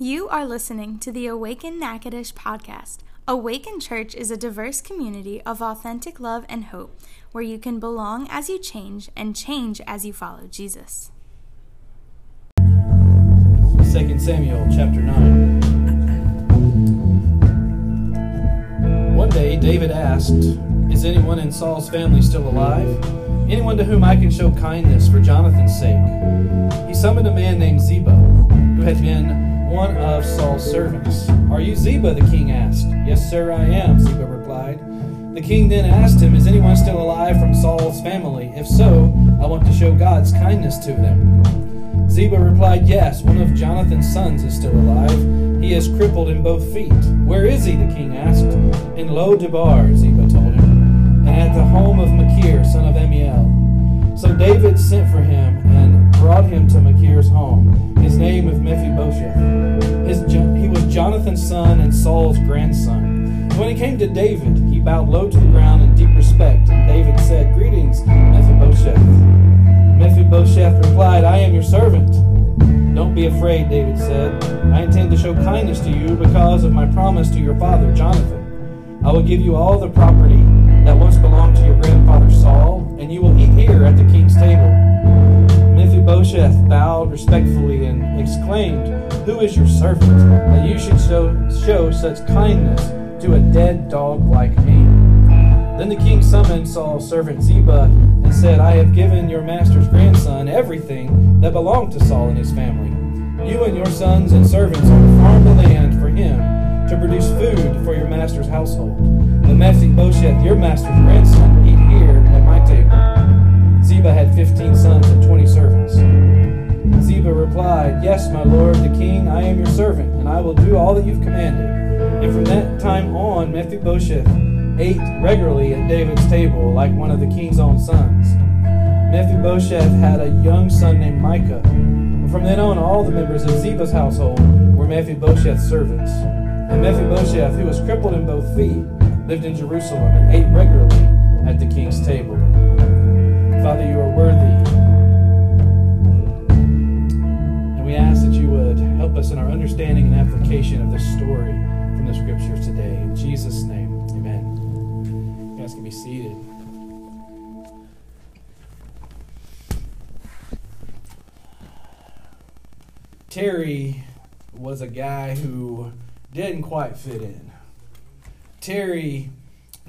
You are listening to the Awaken Natchitoches podcast. Awaken Church is a diverse community of authentic love and hope where you can belong as you change and change as you follow Jesus. 2 Samuel chapter 9. One day David asked, Is anyone in Saul's family still alive? Anyone to whom I can show kindness for Jonathan's sake? He summoned a man named Ziba, who had been one of Saul's servants. Are you Ziba? the king asked. Yes, sir, I am, Ziba replied. The king then asked him, Is anyone still alive from Saul's family? If so, I want to show God's kindness to them. Ziba replied, Yes, one of Jonathan's sons is still alive. He is crippled in both feet. Where is he? the king asked. In Lo Debar, Ziba told him, and at the home of Machir, son of Ammiel. So David sent for him brought him to Machir's home. His name was Mephibosheth. His, he was Jonathan's son and Saul's grandson. when he came to David, he bowed low to the ground in deep respect. And David said, Greetings, Mephibosheth. Mephibosheth replied, I am your servant. Don't be afraid, David said. I intend to show kindness to you because of my promise to your father, Jonathan. I will give you all the property that once belonged to your grandfather Saul, and you will eat here at the king's table. Mephibosheth bowed respectfully and exclaimed, Who is your servant, that you should show, show such kindness to a dead dog like me? Then the king summoned Saul's servant Ziba and said, I have given your master's grandson everything that belonged to Saul and his family. You and your sons and servants are to farm the land for him to produce food for your master's household. The Mephibosheth, your master's grandson, eat here at my table. Ziba had fifteen sons and twenty servants. Ziba replied, Yes, my lord, the king, I am your servant, and I will do all that you've commanded. And from that time on, Mephibosheth ate regularly at David's table like one of the king's own sons. Mephibosheth had a young son named Micah. from then on, all the members of Ziba's household were Mephibosheth's servants. And Mephibosheth, who was crippled in both feet, lived in Jerusalem and ate regularly at the king's table. Father, you are worthy. And we ask that you would help us in our understanding and application of this story from the scriptures today. In Jesus' name, amen. You guys can be seated. Terry was a guy who didn't quite fit in. Terry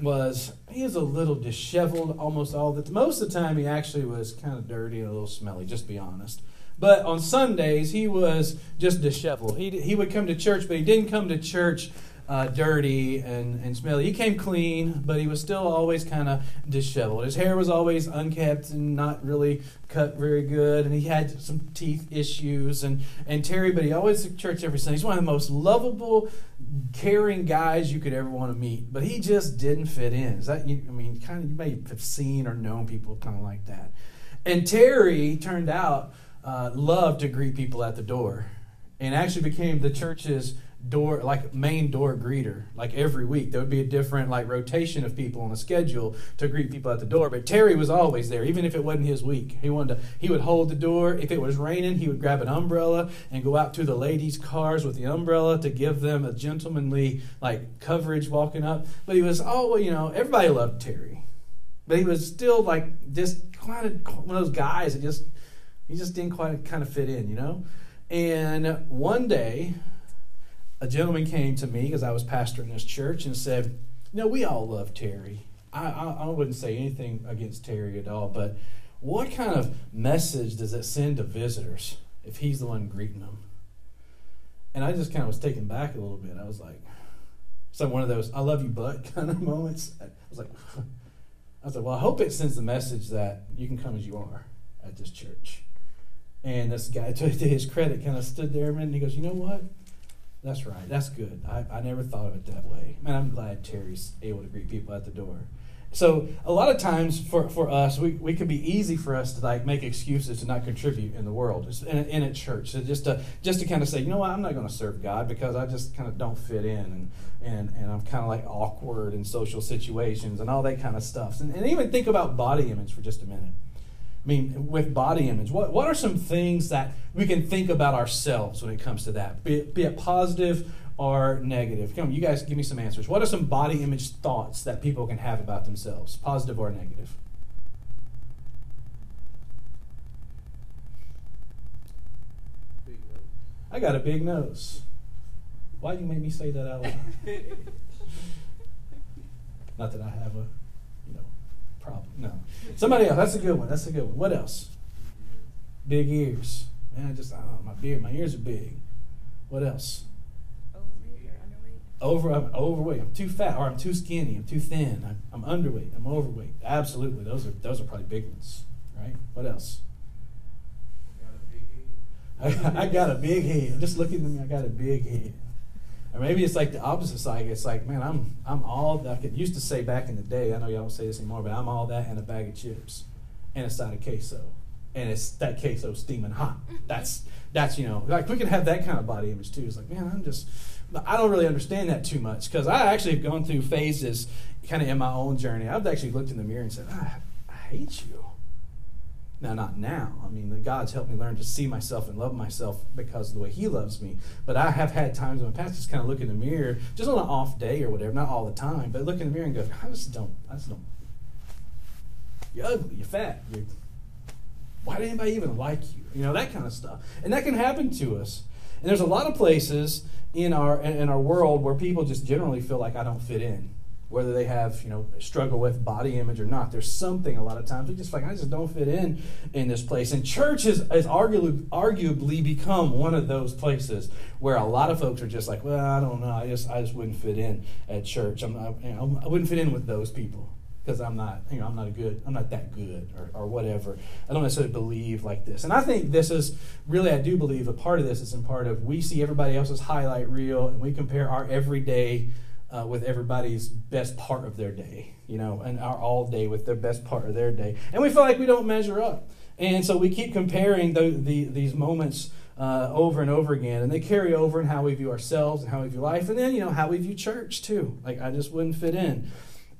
was he was a little disheveled almost all the most of the time he actually was kind of dirty and a little smelly just be honest. But on sundays he was just disheveled. He, he would come to church but he didn't come to church uh, dirty and, and smelly. He came clean, but he was still always kind of disheveled. His hair was always unkept and not really cut very good, and he had some teeth issues. And, and Terry, but he always at church every Sunday. He's one of the most lovable, caring guys you could ever want to meet, but he just didn't fit in. Is that, I mean, kind of, you may have seen or known people kind of like that. And Terry turned out uh, loved to greet people at the door and actually became the church's door like main door greeter. Like every week there would be a different like rotation of people on a schedule to greet people at the door. But terry was always there even if it wasn't his week. He wanted to he would hold the door. If it was raining he would grab an umbrella and go out to the ladies cars with the umbrella to give them a gentlemanly like coverage walking up. But he was oh you know everybody loved terry. But he was still like just kind of one of those guys that just he just didn't quite kind of fit in you know? And one day a gentleman came to me because I was pastoring this church and said, "You know, we all love Terry. I, I, I wouldn't say anything against Terry at all, but what kind of message does it send to visitors if he's the one greeting them?" And I just kind of was taken back a little bit. I was like, "So one of those I love you, but kind of moments." I was like, I was like, "Well, I hope it sends the message that you can come as you are at this church." And this guy, to his credit, kind of stood there a minute and he goes, "You know what?" That's right. That's good. I, I never thought of it that way. Man, I'm glad Terry's able to greet people at the door. So a lot of times for, for us, we, we can be easy for us to like make excuses to not contribute in the world, in, in a church. So just to just to kind of say, you know what, I'm not going to serve God because I just kind of don't fit in and and, and I'm kind of like awkward in social situations and all that kind of stuff. And, and even think about body image for just a minute. I mean, with body image, what, what are some things that we can think about ourselves when it comes to that, be it, be it positive or negative? Come on, you guys give me some answers. What are some body image thoughts that people can have about themselves, positive or negative? I got a big nose. Why do you make me say that out loud? Not that I have a, problem. No. Somebody else. That's a good one. That's a good one. What else? Big ears. Man, I just I don't know, my beard, my ears are big. What else? Overweight or underweight? Over, I'm overweight. I'm too fat, or I'm too skinny. I'm too thin. I'm, I'm underweight. I'm overweight. Absolutely, those are those are probably big ones, right? What else? I, I got a big head. Just looking at me, I got a big head. Or maybe it's like the opposite side. It's like, man, I'm I'm all that I could used to say back in the day. I know y'all don't say this anymore, but I'm all that and a bag of chips and a side of queso, and it's that queso steaming hot. Mm-hmm. That's that's you know like we can have that kind of body image too. It's like, man, I'm just I don't really understand that too much because I actually have gone through phases kind of in my own journey. I've actually looked in the mirror and said, I, I hate you. Now, not now. I mean, God's helped me learn to see myself and love myself because of the way He loves me. But I have had times in my past just kind of look in the mirror, just on an off day or whatever, not all the time, but look in the mirror and go, I just don't, I just don't. You're ugly, you're fat, you're. Why did anybody even like you? You know, that kind of stuff. And that can happen to us. And there's a lot of places in our in our world where people just generally feel like I don't fit in whether they have you know struggle with body image or not. There's something a lot of times we just like i just don't fit in in this place. And church has, has arguably, arguably become one of those places where a lot of folks are just like well i don't know. I just i just wouldn't fit in at church. I'm you know, i wouldn't fit in with those people because i'm not you know i'm not a good i'm not that good or, or whatever. I don't necessarily believe like this. And i think this is really i do believe a part of this is in part of we see everybody else's highlight reel and we compare our everyday uh, with everybody's best part of their day, you know, and our all day with their best part of their day. And we feel like we don't measure up. And so we keep comparing the, the, these moments uh, over and over again. And they carry over in how we view ourselves and how we view life. And then, you know, how we view church, too. Like, I just wouldn't fit in.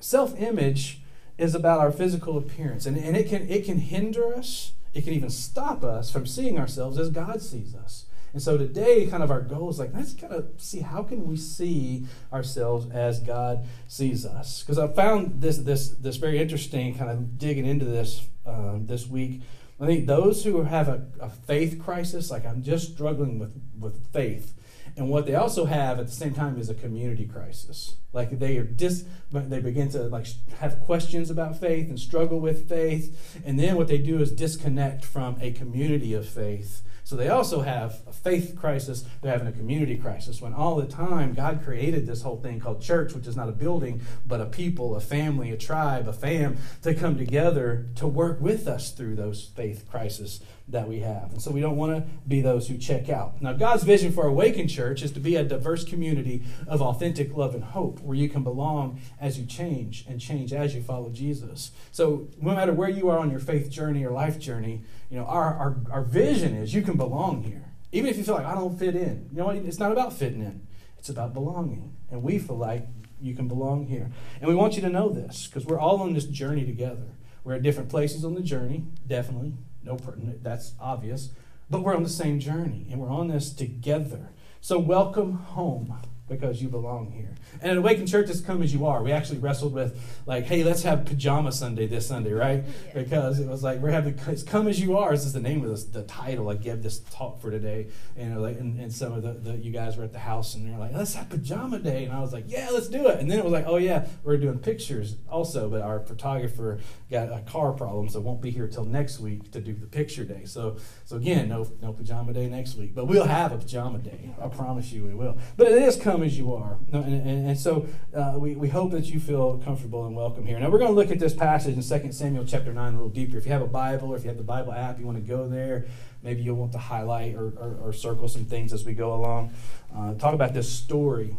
Self image is about our physical appearance. And, and it, can, it can hinder us, it can even stop us from seeing ourselves as God sees us. And so today, kind of our goal is like, let's kind of see how can we see ourselves as God sees us. Because I found this this this very interesting, kind of digging into this um, this week. I think those who have a, a faith crisis, like I'm just struggling with with faith, and what they also have at the same time is a community crisis. Like they are dis, they begin to like have questions about faith and struggle with faith, and then what they do is disconnect from a community of faith so they also have a faith crisis, they're having a community crisis. When all the time God created this whole thing called church, which is not a building, but a people, a family, a tribe, a fam, to come together to work with us through those faith crises that we have. And so we don't want to be those who check out. Now, God's vision for Awaken Church is to be a diverse community of authentic love and hope where you can belong as you change and change as you follow Jesus. So, no matter where you are on your faith journey or life journey, you know, our, our, our vision is you can belong here. Even if you feel like I don't fit in. You know? It's not about fitting in, it's about belonging. And we feel like you can belong here. And we want you to know this because we're all on this journey together. We're at different places on the journey, definitely. No, that's obvious. But we're on the same journey and we're on this together. So, welcome home because you belong here. And at Awaken Church, just come as you are. We actually wrestled with, like, hey, let's have Pajama Sunday this Sunday, right? Yeah. Because it was like, we're having, it's come as you are. This is the name of this, the title I gave this talk for today. And, like, and, and some of the, the, you guys were at the house and they're like, let's have Pajama Day. And I was like, yeah, let's do it. And then it was like, oh, yeah, we're doing pictures also, but our photographer got a car problem, so won't be here till next week to do the picture day. So, so again, no, no Pajama Day next week. But we'll have a Pajama Day. I promise you we will. But it is come as you are. And, and, and so uh, we, we hope that you feel comfortable and welcome here. Now we're going to look at this passage in 2 Samuel chapter 9 a little deeper. If you have a Bible or if you have the Bible app, you want to go there. Maybe you'll want to highlight or, or, or circle some things as we go along. Uh, talk about this story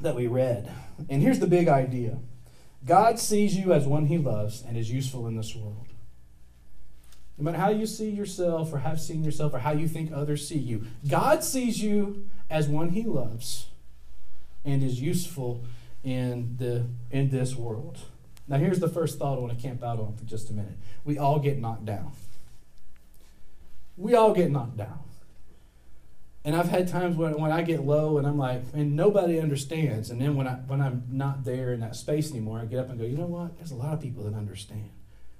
that we read. And here's the big idea God sees you as one he loves and is useful in this world. No matter how you see yourself or have seen yourself or how you think others see you, God sees you as one he loves and is useful in, the, in this world. Now, here's the first thought I want to camp out on for just a minute. We all get knocked down. We all get knocked down. And I've had times when, when I get low and I'm like, and nobody understands. And then when, I, when I'm not there in that space anymore, I get up and go, you know what? There's a lot of people that understand.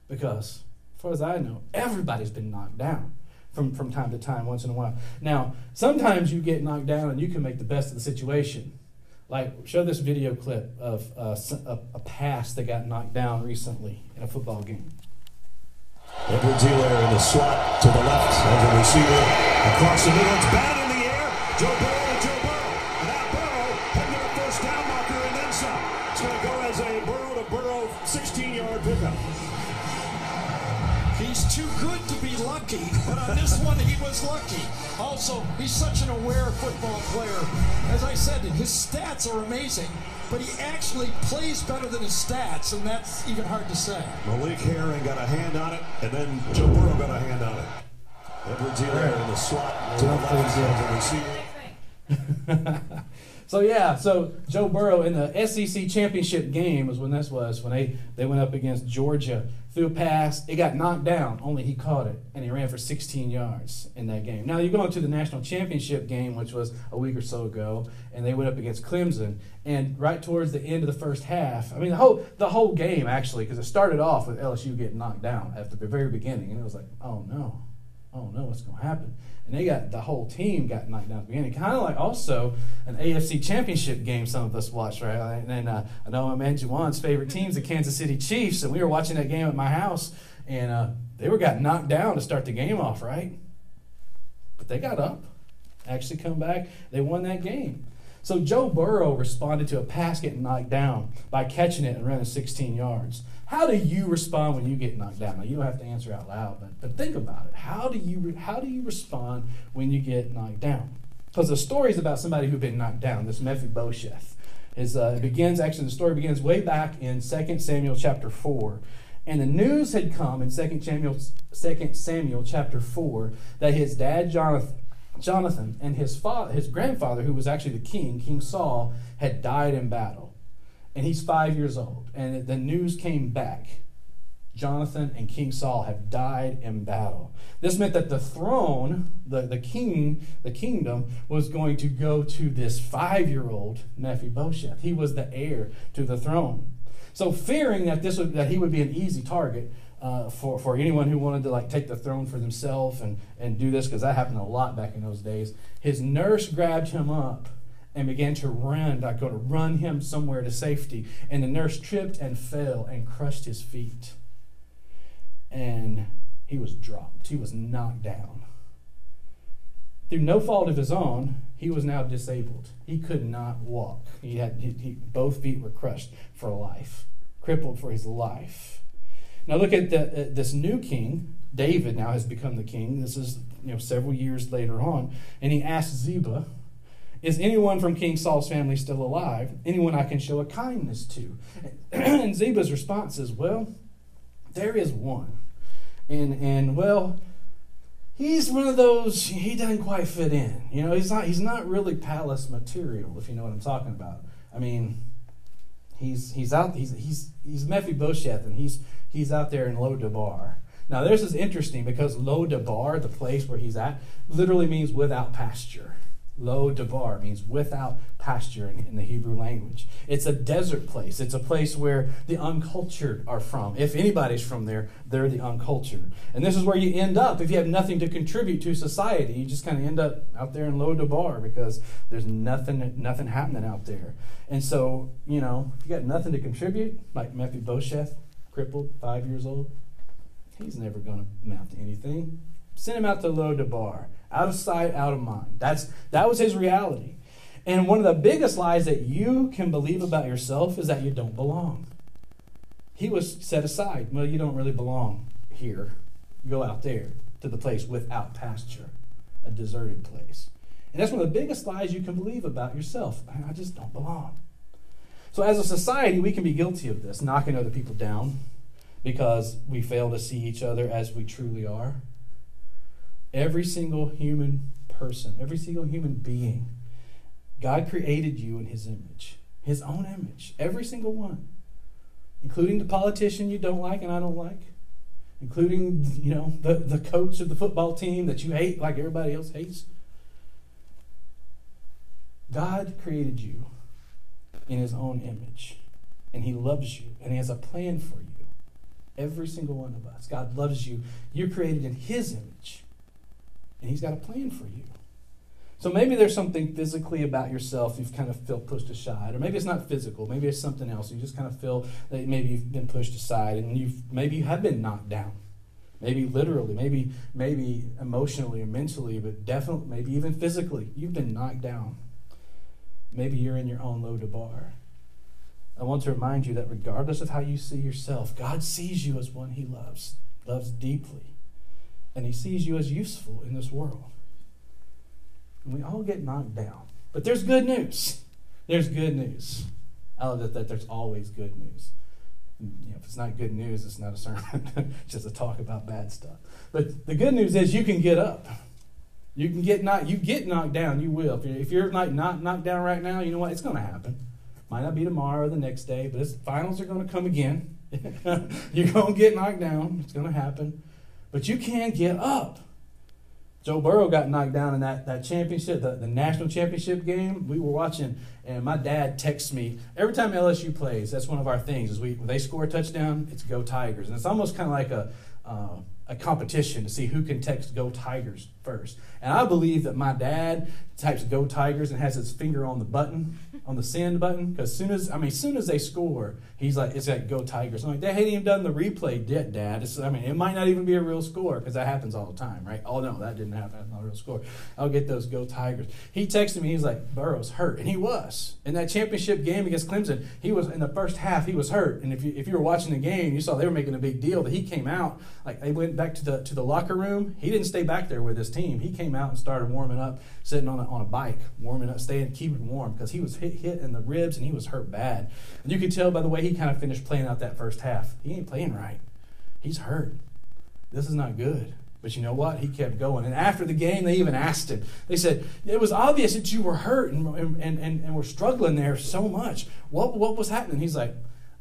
Because, as far as I know, everybody's been knocked down from, from time to time, once in a while. Now, sometimes you get knocked down and you can make the best of the situation. Like, show this video clip of uh, a, a pass that got knocked down recently in a football game. Edwards Helaire in the slot to the left of the receiver. Across the middle, it's bad in the air. Joe Burrow. Lucky, but on this one he was lucky. Also, he's such an aware football player. As I said, his stats are amazing, but he actually plays better than his stats, and that's even hard to say. Malik Herring got a hand on it, and then Joe Burrow got a hand on it. Edwards Helaire in the slot to the left the receiver. So yeah, so Joe Burrow in the SEC championship game was when this was when they they went up against Georgia, threw a pass, it got knocked down, only he caught it, and he ran for 16 yards in that game. Now you go into the national championship game, which was a week or so ago, and they went up against Clemson, and right towards the end of the first half, I mean the whole the whole game actually, because it started off with LSU getting knocked down at the very beginning, and it was like, oh no, oh no, what's going to happen? And they got the whole team got knocked down at the beginning. Kind of like also an AFC championship game some of us watched, right? And then uh, I know my man Juwan's favorite team's the Kansas City Chiefs, and we were watching that game at my house, and uh, they were got knocked down to start the game off, right? But they got up, actually come back, they won that game. So Joe Burrow responded to a pass getting knocked down by catching it and running 16 yards. How do you respond when you get knocked down? Now you don't have to answer out loud, but, but think about it. How do you how do you respond when you get knocked down? Because the story is about somebody who's been knocked down. This Mephibosheth. Is uh, it begins actually the story begins way back in 2 Samuel chapter four, and the news had come in 2 Samuel 2 Samuel chapter four that his dad Jonathan Jonathan and his father, his grandfather, who was actually the king, King Saul, had died in battle. And he's five years old. And the news came back. Jonathan and King Saul have died in battle. This meant that the throne, the, the king, the kingdom, was going to go to this five year old Mephibosheth. He was the heir to the throne. So, fearing that, this would, that he would be an easy target, uh, for, for anyone who wanted to like take the throne for themselves and, and do this because that happened a lot back in those days. His nurse grabbed him up and began to run like going to run him somewhere to safety. And the nurse tripped and fell and crushed his feet. And he was dropped. He was knocked down. Through no fault of his own he was now disabled. He could not walk. He had he, he, both feet were crushed for life crippled for his life now look at the, uh, this new king. David now has become the king. This is you know several years later on, and he asks Ziba, "Is anyone from King Saul's family still alive? Anyone I can show a kindness to?" and Ziba's response is, "Well, there is one, and and well." He's one of those. He doesn't quite fit in. You know, he's not. He's not really palace material, if you know what I'm talking about. I mean, he's he's out. He's he's he's Mephibosheth, and he's he's out there in Lo-debar. Now, this is interesting because Lo-debar, the place where he's at, literally means without pasture. Lo-debar means without pasture in, in, the Hebrew language. It's a desert place. It's a place where the uncultured are from. If anybody's from there, they're the uncultured. And this is where you end up if you have nothing to contribute to society. You just kind of end up out there in Lo-debar because there's nothing nothing happening out there. And so, you know, if you got nothing to contribute, like Mephibosheth, crippled, five years old. He's never going to amount to anything. Send him out to Lo-debar, out of sight, out of mind. That's that was his reality. And one of the biggest lies that you can believe about yourself is that you don't belong. He was set aside. Well, you don't really belong here. Go out there to the place without pasture, a deserted place. And that's one of the biggest lies you can believe about yourself. I just don't belong. So, as a society, we can be guilty of this, knocking other people down because we fail to see each other as we truly are. Every single human person, every single human being, God created you in His image, His own image, every single one. including the politician you don't like and I don't like, including you know the, the coach of the football team that you hate like everybody else hates. God created you in his own image, and he loves you, and he has a plan for you. Every single one of us. God loves you. You're created in his image, and he's got a plan for you. So maybe there's something physically about yourself you've kind of felt pushed aside, or maybe it's not physical. Maybe it's something else. You just kind of feel that maybe you've been pushed aside, and you've maybe you have been knocked down. Maybe literally, maybe maybe emotionally or mentally, but definitely maybe even physically, you've been knocked down. Maybe you're in your own Lo-debar. I want to remind you that regardless of how you see yourself, God sees you as one He loves, loves deeply, and He sees you as useful in this world. And we all get knocked down. But there's good news. There's good news. I love that, that there's always good news. You know, if it's not good news, it's not a sermon, it's just a talk about bad stuff. But the good news is you can get up. You can get knocked. You get knocked down. You will. If you're, if you're like not knocked down right now, you know what? It's going to happen. Might not be tomorrow or the next day, but it's, finals are going to come again. you're going to get knocked down. It's going to happen. But you can get up. Joe Burrow got knocked down in that, that championship, the, the national championship game. We were watching, and my dad texts me every time LSU plays. That's one of our things. Is we they score a touchdown, it's go Tigers, and it's almost kind of like a uh, a competition to see who can text go Tigers first. And I believe that my dad types go Tigers and has his finger on the button, on the send button, because soon as I mean, soon as they score, he's like, it's like go Tigers. I'm like, they hadn't even done the replay yet, Dad. It's, I mean, it might not even be a real score because that happens all the time, right? Oh no, that didn't happen. That's not a real score. I'll get those go Tigers. He texted me. He's like, Burrow's hurt, and he was in that championship game against Clemson. He was in the first half. He was hurt, and if you if you were watching the game, you saw they were making a big deal that he came out like they went back to the to the locker room. He didn't stay back there with his team. He came out and started warming up, sitting on a, on a bike, warming up, staying keeping warm because he was hit hit in the ribs and he was hurt bad. And you could tell by the way he kind of finished playing out that first half. He ain't playing right. He's hurt. This is not good. But you know what? He kept going. And after the game, they even asked him. They said, It was obvious that you were hurt and, and, and, and were struggling there so much. What, what was happening? He's like,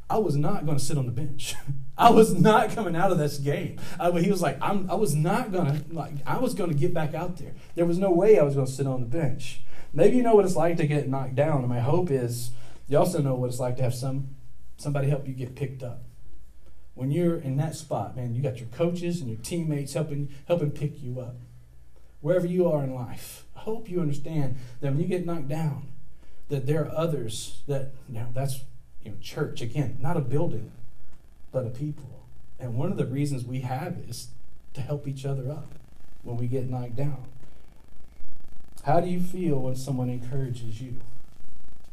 I was not going to sit on the bench. I was not coming out of this game. I, he was like, I'm, I was not to, like, I was to get back out there. There was no way I was to sit on the bench. Maybe you know what it's like to get knocked down. And my hope is you also know what it's like to have some somebody help you get picked up. When you're in that spot, man, you got your coaches and your teammates helping helping pick you up. Wherever you are in life, I hope you understand that when you get knocked down, that there are others that know that's you know church again, not a building, but a people. And one of the reasons we have is to help each other up when we get knocked down. How do you feel when someone encourages you?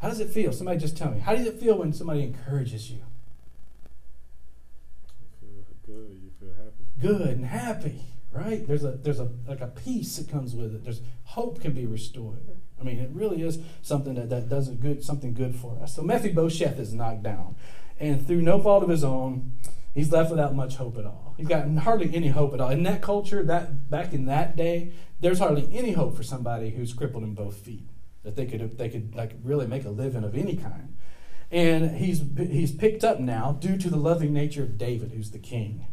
How does it feel? Somebody just tell me. How does it feel when somebody encourages you? You feel good. You feel happy. Good and happy, right? There's a there's a like a peace that comes with it. There's hope can be restored. I mean, it really is something that, that does a good something good for us. So Mephibosheth is knocked down, and through no fault of his own, he's left without much hope at all. He's got hardly any hope at all. In that culture, that back in that day, there's hardly any hope for somebody who's crippled in both feet that they could they could like really make a living of any kind. And he's he's picked up now due to the loving nature of David, who's the king.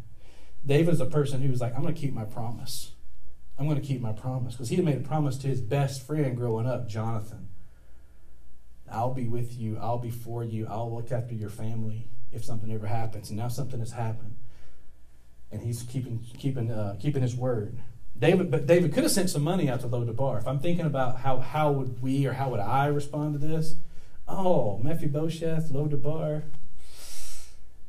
David is a person who's like, I'm going to keep my promise. I'm going to keep my promise because he had made a promise to his best friend growing up, Jonathan. I'll be with you. I'll be for you. I'll look after your family if something ever happens. And now something has happened, and he's keeping keeping uh, keeping his word. David, but David could have sent some money out to Lo-debar. If I'm thinking about how how would we or how would I respond to this? Oh, Mephibosheth, Lo-debar,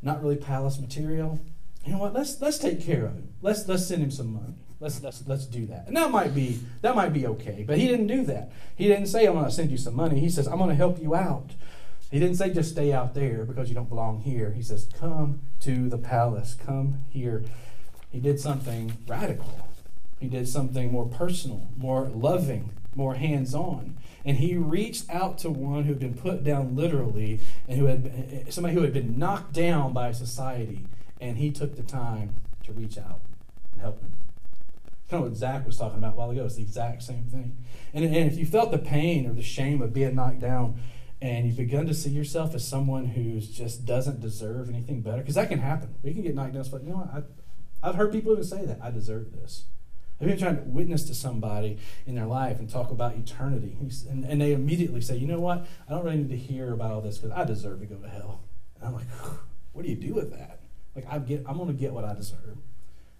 not really palace material. You know what? Let's let's take care of him. Let's let's send him some money. Let's let's let's do that. And that might be that might be okay. But he didn't do that. He didn't say I'm going to send you some money. He says I'm going to help you out. He didn't say just stay out there because you don't belong here. He says come to the palace. Come here. He did something radical. He did something more personal, more loving, more hands on. And he reached out to one who had been put down literally and who had somebody who had been knocked down by society. And he took the time to reach out and help him. Kind of what Zach was talking about a while ago. It's the exact same thing. And, and if you felt the pain or the shame of being knocked down, and you've begun to see yourself as someone who just doesn't deserve anything better, because that can happen. We can get knocked down. Like, you know what? I, I've heard people even say that. I deserve this. I've been trying to witness to somebody in their life and talk about eternity? And, and they immediately say, you know what? I don't really need to hear about all this because I deserve to go to hell. And I'm like, what do you do with that? Like, I get, I'm going to get what I deserve.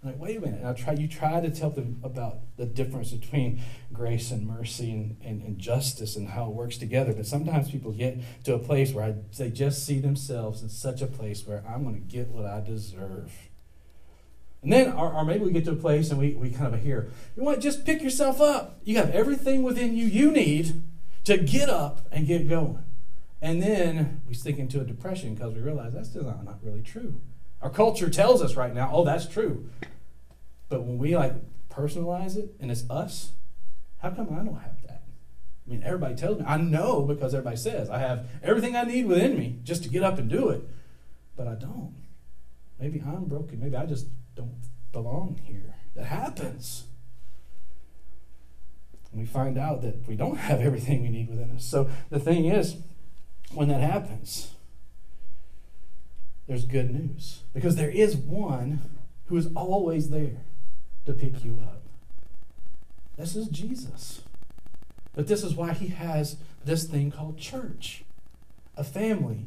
I'm like, wait a minute. And I try, you try to tell them about the difference between grace and mercy and, and, and justice and how it works together. But sometimes people get to a place where I, they just see themselves in such a place where I'm going to get what I deserve. And then, or, or, maybe we get to a place and we, we kind of hear, you want just pick yourself up. You have everything within you you need to get up and get going. And then we sink into a depression because we realize that's not, not really true. Our culture tells us right now, oh, that's true. But when we like personalize it and it's us, how come I don't have that? I mean, everybody tells me. I know because everybody says I have everything I need within me just to get up and do it. But I don't. Maybe I'm broken. Maybe I just don't belong here. That happens. And we find out that we don't have everything we need within us. So the thing is, when that happens, there's good news. Because there is one who is always there to pick you up. This is Jesus. But this is why he has this thing called church a family,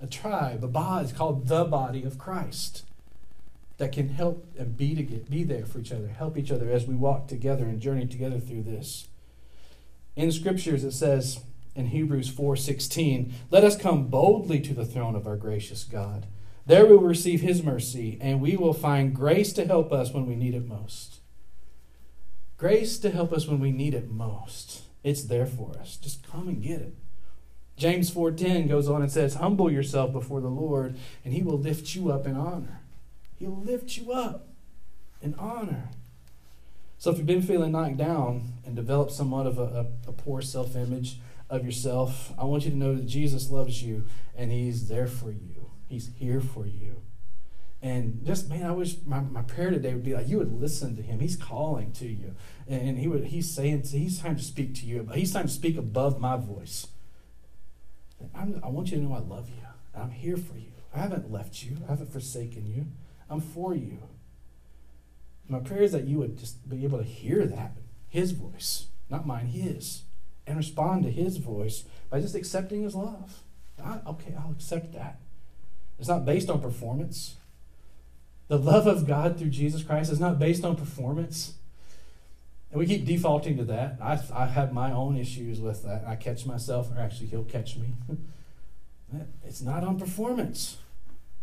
a tribe, a body. It's called the body of Christ that can help and be, to get, be there for each other, help each other as we walk together and journey together through this. In scriptures it says in Hebrews 4:16, "Let us come boldly to the throne of our gracious God. There we will receive his mercy and we will find grace to help us when we need it most." Grace to help us when we need it most. It's there for us. Just come and get it. James 4:10 goes on and says, "Humble yourself before the Lord, and he will lift you up in honor." He'll lift you up in honor. So if you've been feeling knocked down and developed somewhat of a, a, a poor self image of yourself, I want you to know that Jesus loves you and He's there for you. He's here for you. And just man, I wish my, my prayer today would be like you would listen to him. He's calling to you. And he would he's saying he's trying to speak to you. He's trying to speak above my voice. I'm, i want you to know I love you. I'm here for you. I haven't left you. I haven't forsaken you. I'm for you. My prayer is that you would just be able to hear that, his voice, not mine, his, and respond to his voice by just accepting his love. I, okay, I'll accept that. It's not based on performance. The love of God through Jesus Christ is not based on performance. And we keep defaulting to that. I, I have my own issues with that. I catch myself, or actually, he'll catch me. it's not on performance.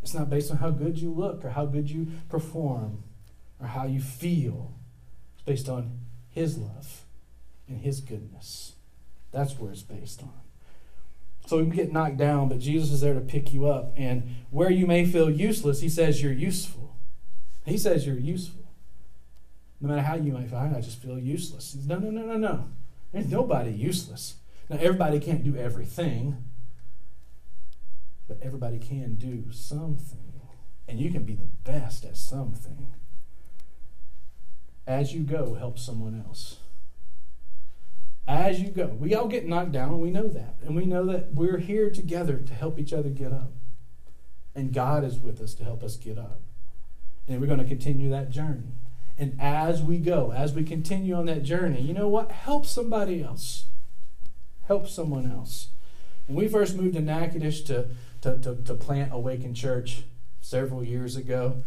It's not based on how good you look or how good you perform or how you feel. It's based on His love and His goodness. That's where it's based on. So we get knocked down, but Jesus is there to pick you up. And where you may feel useless, He says you're useful. He says you're useful. No matter how you might find, I just feel useless. Says, no, no, no, no, no. There's nobody useless. Now, everybody can't do everything. But everybody can do something. And you can be the best at something. As you go, help someone else. As you go. We all get knocked down, and we know that. And we know that we're here together to help each other get up. And God is with us to help us get up. And we're going to continue that journey. And as we go, as we continue on that journey, you know what? Help somebody else. Help someone else. When we first moved to Natchitoches to to, to, to plant Awaken Church several years ago.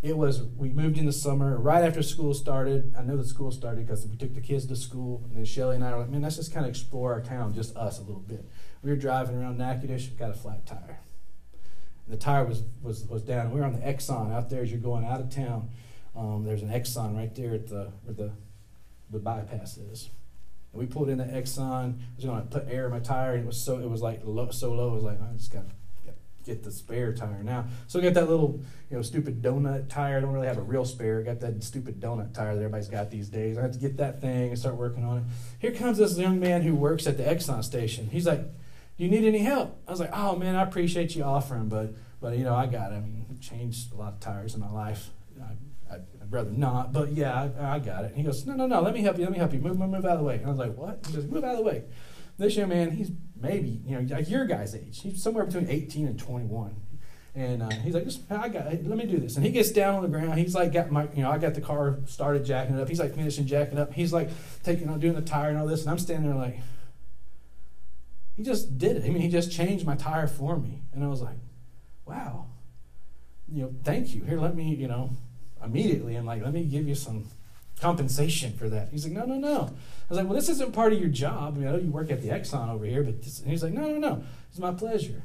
It was, we moved in the summer, right after school started. I know the school started because we took the kids to school, and then Shelly and I were like, man, let's just kind of explore our town, just us a little bit. We were driving around Natchitoches, got a flat tire. And the tire was, was, was down. We were on the Exxon out there as you're going out of town. Um, there's an Exxon right there at the, where the, the bypass is. And we pulled in the Exxon. I was going to put air in my tire, and it was so it was like low, so low. I was like, I just got to get the spare tire now. So I got that little, you know, stupid donut tire. I don't really have a real spare. I got that stupid donut tire that everybody's got these days. I had to get that thing and start working on it. Here comes this young man who works at the Exxon station. He's like, "Do you need any help?" I was like, "Oh man, I appreciate you offering, but but you know, I got it. I mean, changed a lot of tires in my life. I, would rather not, but yeah, I, I, got it." And he goes, "No, no, no. Let me help you. Let me help you. Move, move, move out of the way." And I was like, "What?" He goes, "Move out of the way." This young man, he's maybe, you know, like your guy's age. He's somewhere between 18 and 21. And uh, he's like, just, I got. Let me do this. And he gets down on the ground. He's like, got my, you know, I got the car started jacking it up. He's like finishing jacking up. He's like taking, doing the tire and all this. And I'm standing there like, he just did it. I mean, he just changed my tire for me. And I was like, wow, you know, thank you. Here, let me, you know, immediately, I'm like, let me give you some compensation for that. He's like, no, no, no. I was like, well, this isn't part of your job. I, mean, I know you work at the Exxon over here, but this, and he's like, no, no, no. It's my pleasure.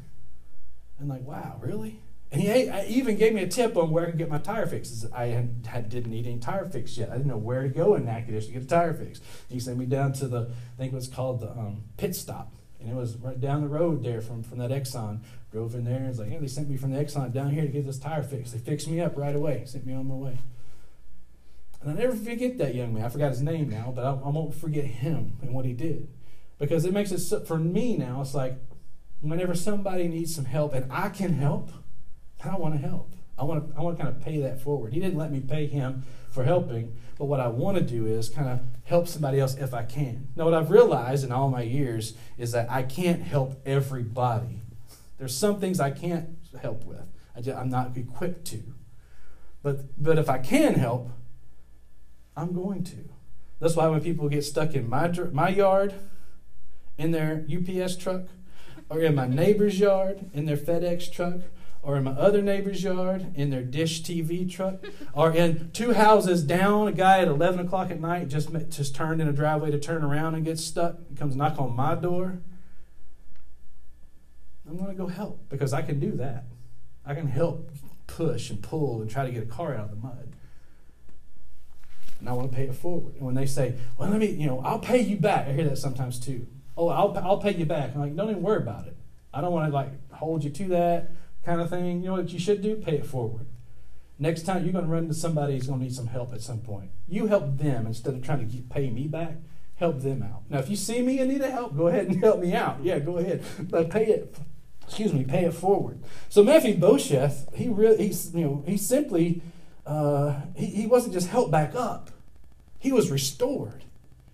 And like, wow, really? And he even gave me a tip on where I can get my tire fixed. I had, had, didn't need any tire fixed yet. I didn't know where to go in Natchitoches to get a tire fixed. He sent me down to the, I think it was called the um, pit stop. And it was right down the road there from, from that Exxon. Drove in there and was like, yeah, they sent me from the Exxon down here to get this tire fixed. They fixed me up right away, sent me on my way. And I never forget that young man. I forgot his name now, but I, I won't forget him and what he did. Because it makes it, so, for me now, it's like whenever somebody needs some help and I can help, I want to help. I want to, I want to kind of pay that forward. He didn't let me pay him for helping, but what I want to do is kind of help somebody else if I can. Now, what I've realized in all my years is that I can't help everybody. There's some things I can't help with. I I'm not equipped to. But, but if I can help, I'm going to. That's why when people get stuck in my, my yard, in their UPS truck, or in my neighbor's yard, in their FedEx truck, or in my other neighbor's yard, in their dish TV truck, or in two houses down, a guy at 11 o'clock at night just, just turned in a driveway to turn around and gets stuck. He comes knock on my door. I'm going to go help because I can do that. I can help push and pull and try to get a car out of the mud. And I want to pay it forward. And when they say, well, let me, you know, I'll pay you back. I hear that sometimes too. Oh, I'll, I'll pay you back. I'm like, don't even worry about it. I don't want to like hold you to that kind of thing. You know what you should do? Pay it forward. Next time you're going to run into somebody who's going to need some help at some point. You help them instead of trying to pay me back. Help them out. Now, if you see me and need help, go ahead and help me out. Yeah, go ahead. But pay it excuse me, pay it forward. So Mephibosheth, he really, he's, you know, he simply, uh, he, he wasn't just helped back up. He was restored.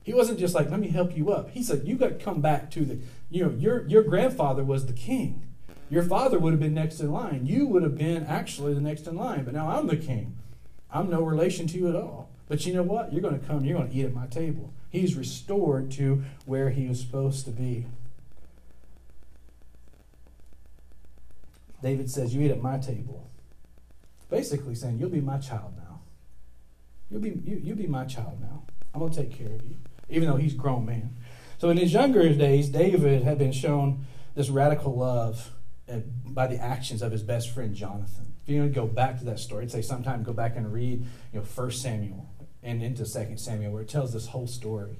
He wasn't just like, let me help you up. He said, you got to come back to the, you know, your, your grandfather was the king. Your father would have been next in line. You would have been actually the next in line. But now I'm the king. I'm no relation to you at all. But you know what? You're going to come, you're going to eat at my table. He's restored to where he was supposed to be. David says, You eat at my table. Basically saying, You'll be my child now. You'll be, you, you'll be my child now. I'm going to take care of you, even though he's grown man. So in his younger days, David had been shown this radical love uh, by the actions of his best friend Jonathan. If you want to go back to that story, I'd say sometime go back and read, you know, First Samuel and into Second Samuel, where it tells this whole story.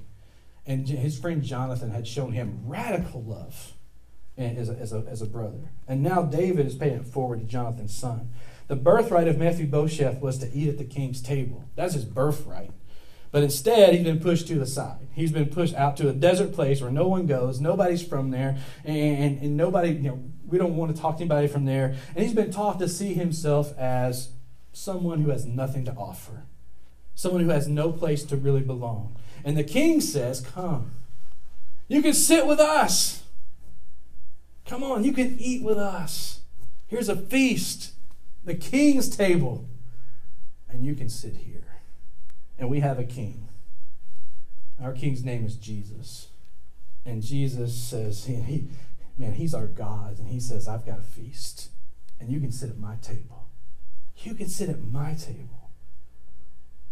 And his friend Jonathan had shown him radical love as a, as, a, as a brother. And now David is paying it forward to Jonathan's son. The birthright of Mephibosheth was to eat at the king's table. That's his birthright. But instead, he's been pushed to the side. He's been pushed out to a desert place where no one goes, nobody's from there, and, and nobody, you know, we don't want to talk to anybody from there. And he's been taught to see himself as someone who has nothing to offer, someone who has no place to really belong. And the king says, Come, you can sit with us. Come on, you can eat with us. Here's a feast, the king's table, and you can sit here. And we have a king. Our king's name is Jesus. And Jesus says, he, man, he's our God. And he says, I've got a feast. And you can sit at my table. You can sit at my table.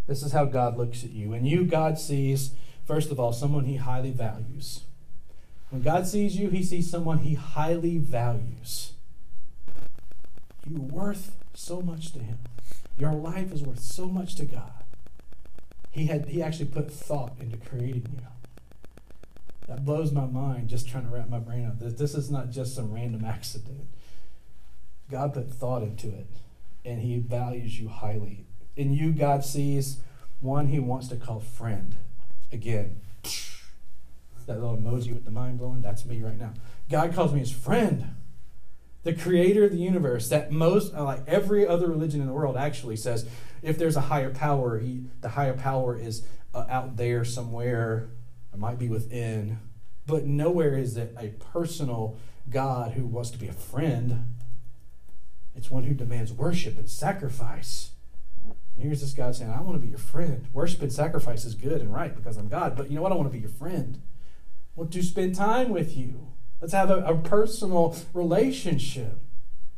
This is how God looks at you. And you, God sees, first of all, someone he highly values. When God sees you, he sees someone he highly values. You're worth so much to him. Your life is worth so much to God. He had he actually put thought into creating you. That blows my mind just trying to wrap my brain up. This, this is not just some random accident. God put thought into it, and he values you highly. In you, God sees one he wants to call friend. Again, that little emoji with the mind blowing, that's me right now. God calls me his friend. The creator of the universe, that most, uh, like every other religion in the world actually says, if there's a higher power, he, the higher power is uh, out there somewhere, or might be within But nowhere is it a personal God who wants to be a friend. It's one who demands worship and sacrifice. And here's this God saying, I want to be your friend. Worship and sacrifice is good and right because I'm God. But you know what? I want to be your friend. Want to spend time with you. Let's have a, a personal relationship.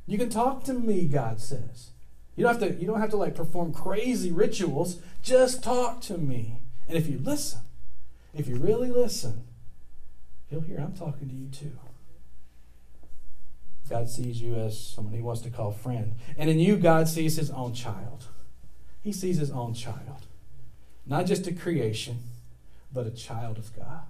You can talk to me, God says. You don't have to, you don't have to like perform crazy rituals. Just talk to me. And if you listen, if you really listen, he'll hear I'm talking to you too. God sees you as someone he wants to call friend. And in you, God sees his own child. He sees his own child. Not just a creation, but a child of God.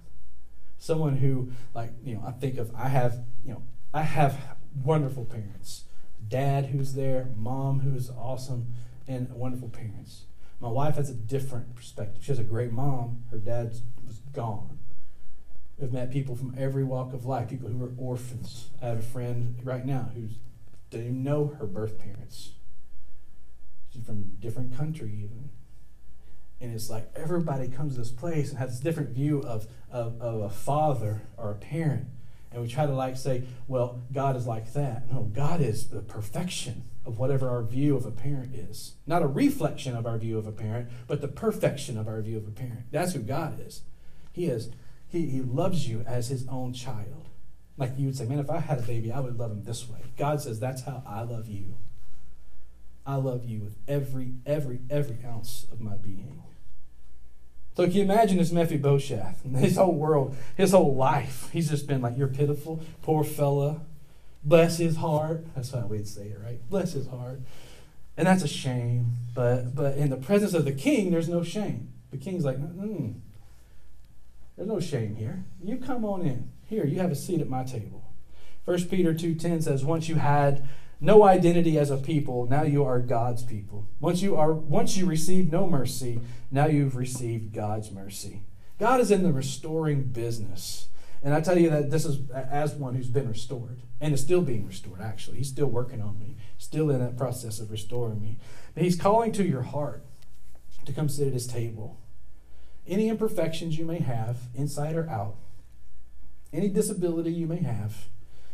Someone who, like, you know, I think of, I have, you know, I have wonderful parents. Dad who's there, mom who's awesome, and wonderful parents. My wife has a different perspective. She has a great mom. Her dad was gone. We've met people from every walk of life, people who are orphans. I have a friend right now who didn't even know her birth parents. She's from a different country, even. And it's like everybody comes to this place and has a different view of, of, of a father or a parent. And we try to like say, well, God is like that. No, God is the perfection of whatever our view of a parent is. Not a reflection of our view of a parent, but the perfection of our view of a parent. That's who God is. He is he, he loves you as his own child. Like you would say, man, if I had a baby, I would love him this way. God says, that's how I love you. I love you with every, every, every ounce of my being. So can you imagine this Mephibosheth, his whole world, his whole life? He's just been like, you're pitiful, poor fella. Bless his heart. That's how we'd say it, right? Bless his heart. And that's a shame. But but in the presence of the king, there's no shame. The king's like, mm, there's no shame here. You come on in. Here, you have a seat at my table. First Peter 2:10 says, "Once you had no identity as a people, now you are God's people. Once you are once you received no mercy, now you've received God's mercy." God is in the restoring business. And I tell you that this is as one who's been restored and is still being restored, actually. He's still working on me, still in that process of restoring me. He's calling to your heart to come sit at his table any imperfections you may have, inside or out, any disability you may have,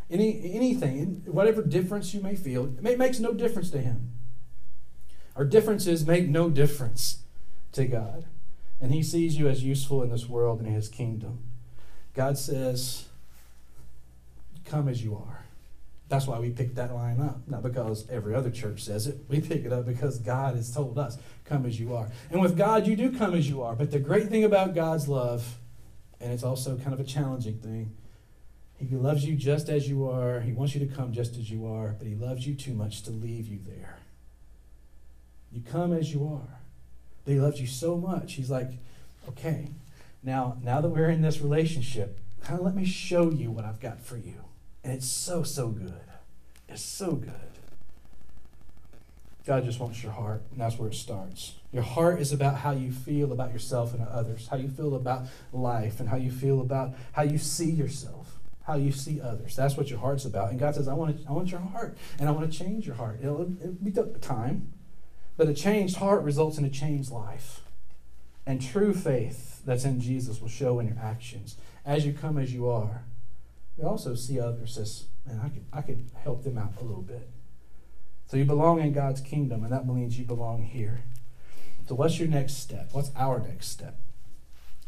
any anything, whatever difference you may feel, it makes no difference to him. Our differences make no difference to God. And he sees you as useful in this world and in his kingdom. God says, Come as you are. That's why we picked that line up. Not because every other church says it. We pick it up because God has told us, come as you are. And with God, you do come as you are. But the great thing about God's love, and it's also kind of a challenging thing, He loves you just as you are. He wants you to come just as you are, but He loves you too much to leave you there. You come as you are. But He loves you so much. He's like, okay, now, now that we're in this relationship, kind of let me show you what I've got for you. And it's so, so good. It's so good. God just wants your heart, and that's where it starts. Your heart is about how you feel about yourself and others, how you feel about life, and how you feel about how you see yourself, how you see others. That's what your heart's about. And God says, I want, to, I want your heart, and I want to change your heart. It'll, it'll be time, but a changed heart results in a changed life. And true faith that's in Jesus will show in your actions as you come as you are you also see others as, man, I could, I could help them out a little bit. So you belong in God's kingdom, and that means you belong here. So what's your next step? What's our next step?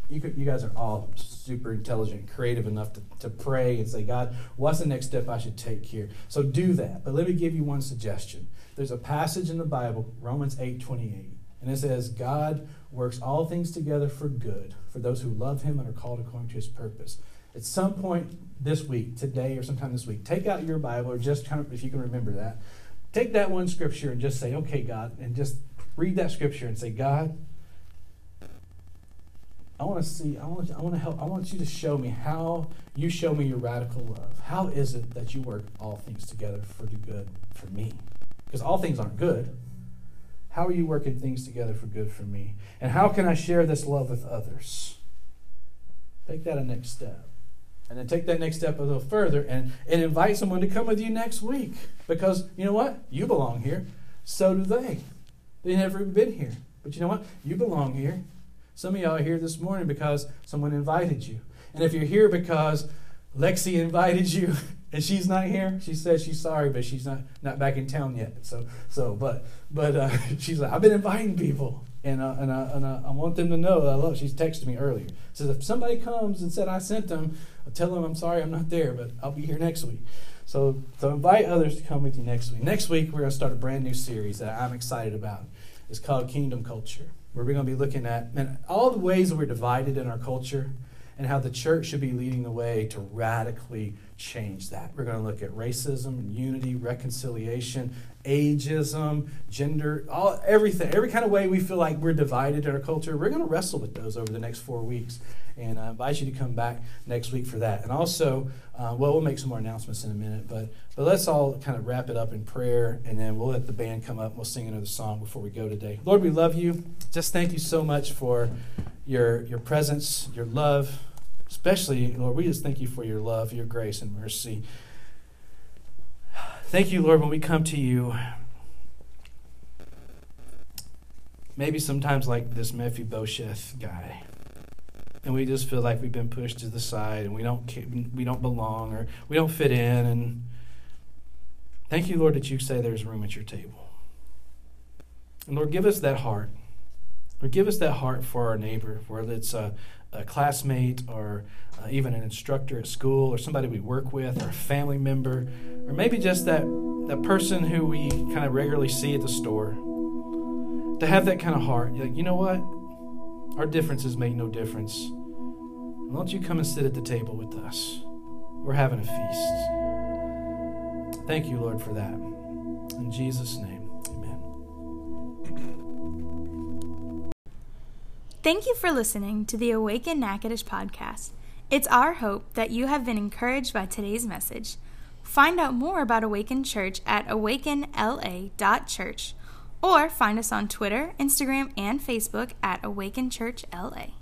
You, could, you guys are all super intelligent, creative enough to, to pray and say, God, what's the next step I should take here? So do that. But let me give you one suggestion. There's a passage in the Bible, Romans 8 28, and it says, God works all things together for good for those who love him and are called according to his purpose. At some point this week, today or sometime this week, take out your Bible or just kind of, if you can remember that, take that one scripture and just say, okay, God, and just read that scripture and say, God, I want to see, I want, I want to help, I want you to show me how you show me your radical love. How is it that you work all things together for the good for me? Because all things aren't good. How are you working things together for good for me? And how can I share this love with others? Take that a next step. And then take that next step a little further and, and invite someone to come with you next week. Because you know what? You belong here. So do they. They have never been here. But you know what? You belong here. Some of y'all are here this morning because someone invited you. And if you're here because Lexi invited you and she's not here, she says she's sorry, but she's not not back in town yet. So so but but uh, she's like I've been inviting people. And, uh, and, uh, and uh, I want them to know that I love. She's texted me earlier. Says if somebody comes and said I sent them, I'll tell them I'm sorry I'm not there, but I'll be here next week. So, so invite others to come with you next week. Next week, we're going to start a brand new series that I'm excited about. It's called Kingdom Culture, where we're going to be looking at all the ways we're divided in our culture and how the church should be leading the way to radically change that. We're going to look at racism, unity, reconciliation, ageism, gender, all everything, every kind of way we feel like we're divided in our culture. We're going to wrestle with those over the next four weeks. And I invite you to come back next week for that. And also, uh, well, we'll make some more announcements in a minute, but but let's all kind of wrap it up in prayer, and then we'll let the band come up. and We'll sing another song before we go today. Lord, we love you. Just thank you so much for your your presence, your love, especially Lord. We just thank you for your love, your grace, and mercy. Thank you, Lord, when we come to you. Maybe sometimes like this Mephibosheth guy and we just feel like we've been pushed to the side and we don't we don't belong or we don't fit in. And thank you lord that you say there's room at your table. And lord give us that heart. Or give us that heart for our neighbor whether it's a, a classmate or uh, even an instructor at school or somebody we work with or a family member or maybe just that that person who we kind of regularly see at the store. To have that kind of heart like you know what our differences make no difference. Why don't you come and sit at the table with us? We're having a feast. Thank you, Lord, for that. In Jesus' name, amen. Thank you for listening to the Awaken Natchitoches podcast. It's our hope that you have been encouraged by today's message. Find out more about Awaken Church at awakenla.church or find us on Twitter, Instagram, and Facebook at Awaken Church LA.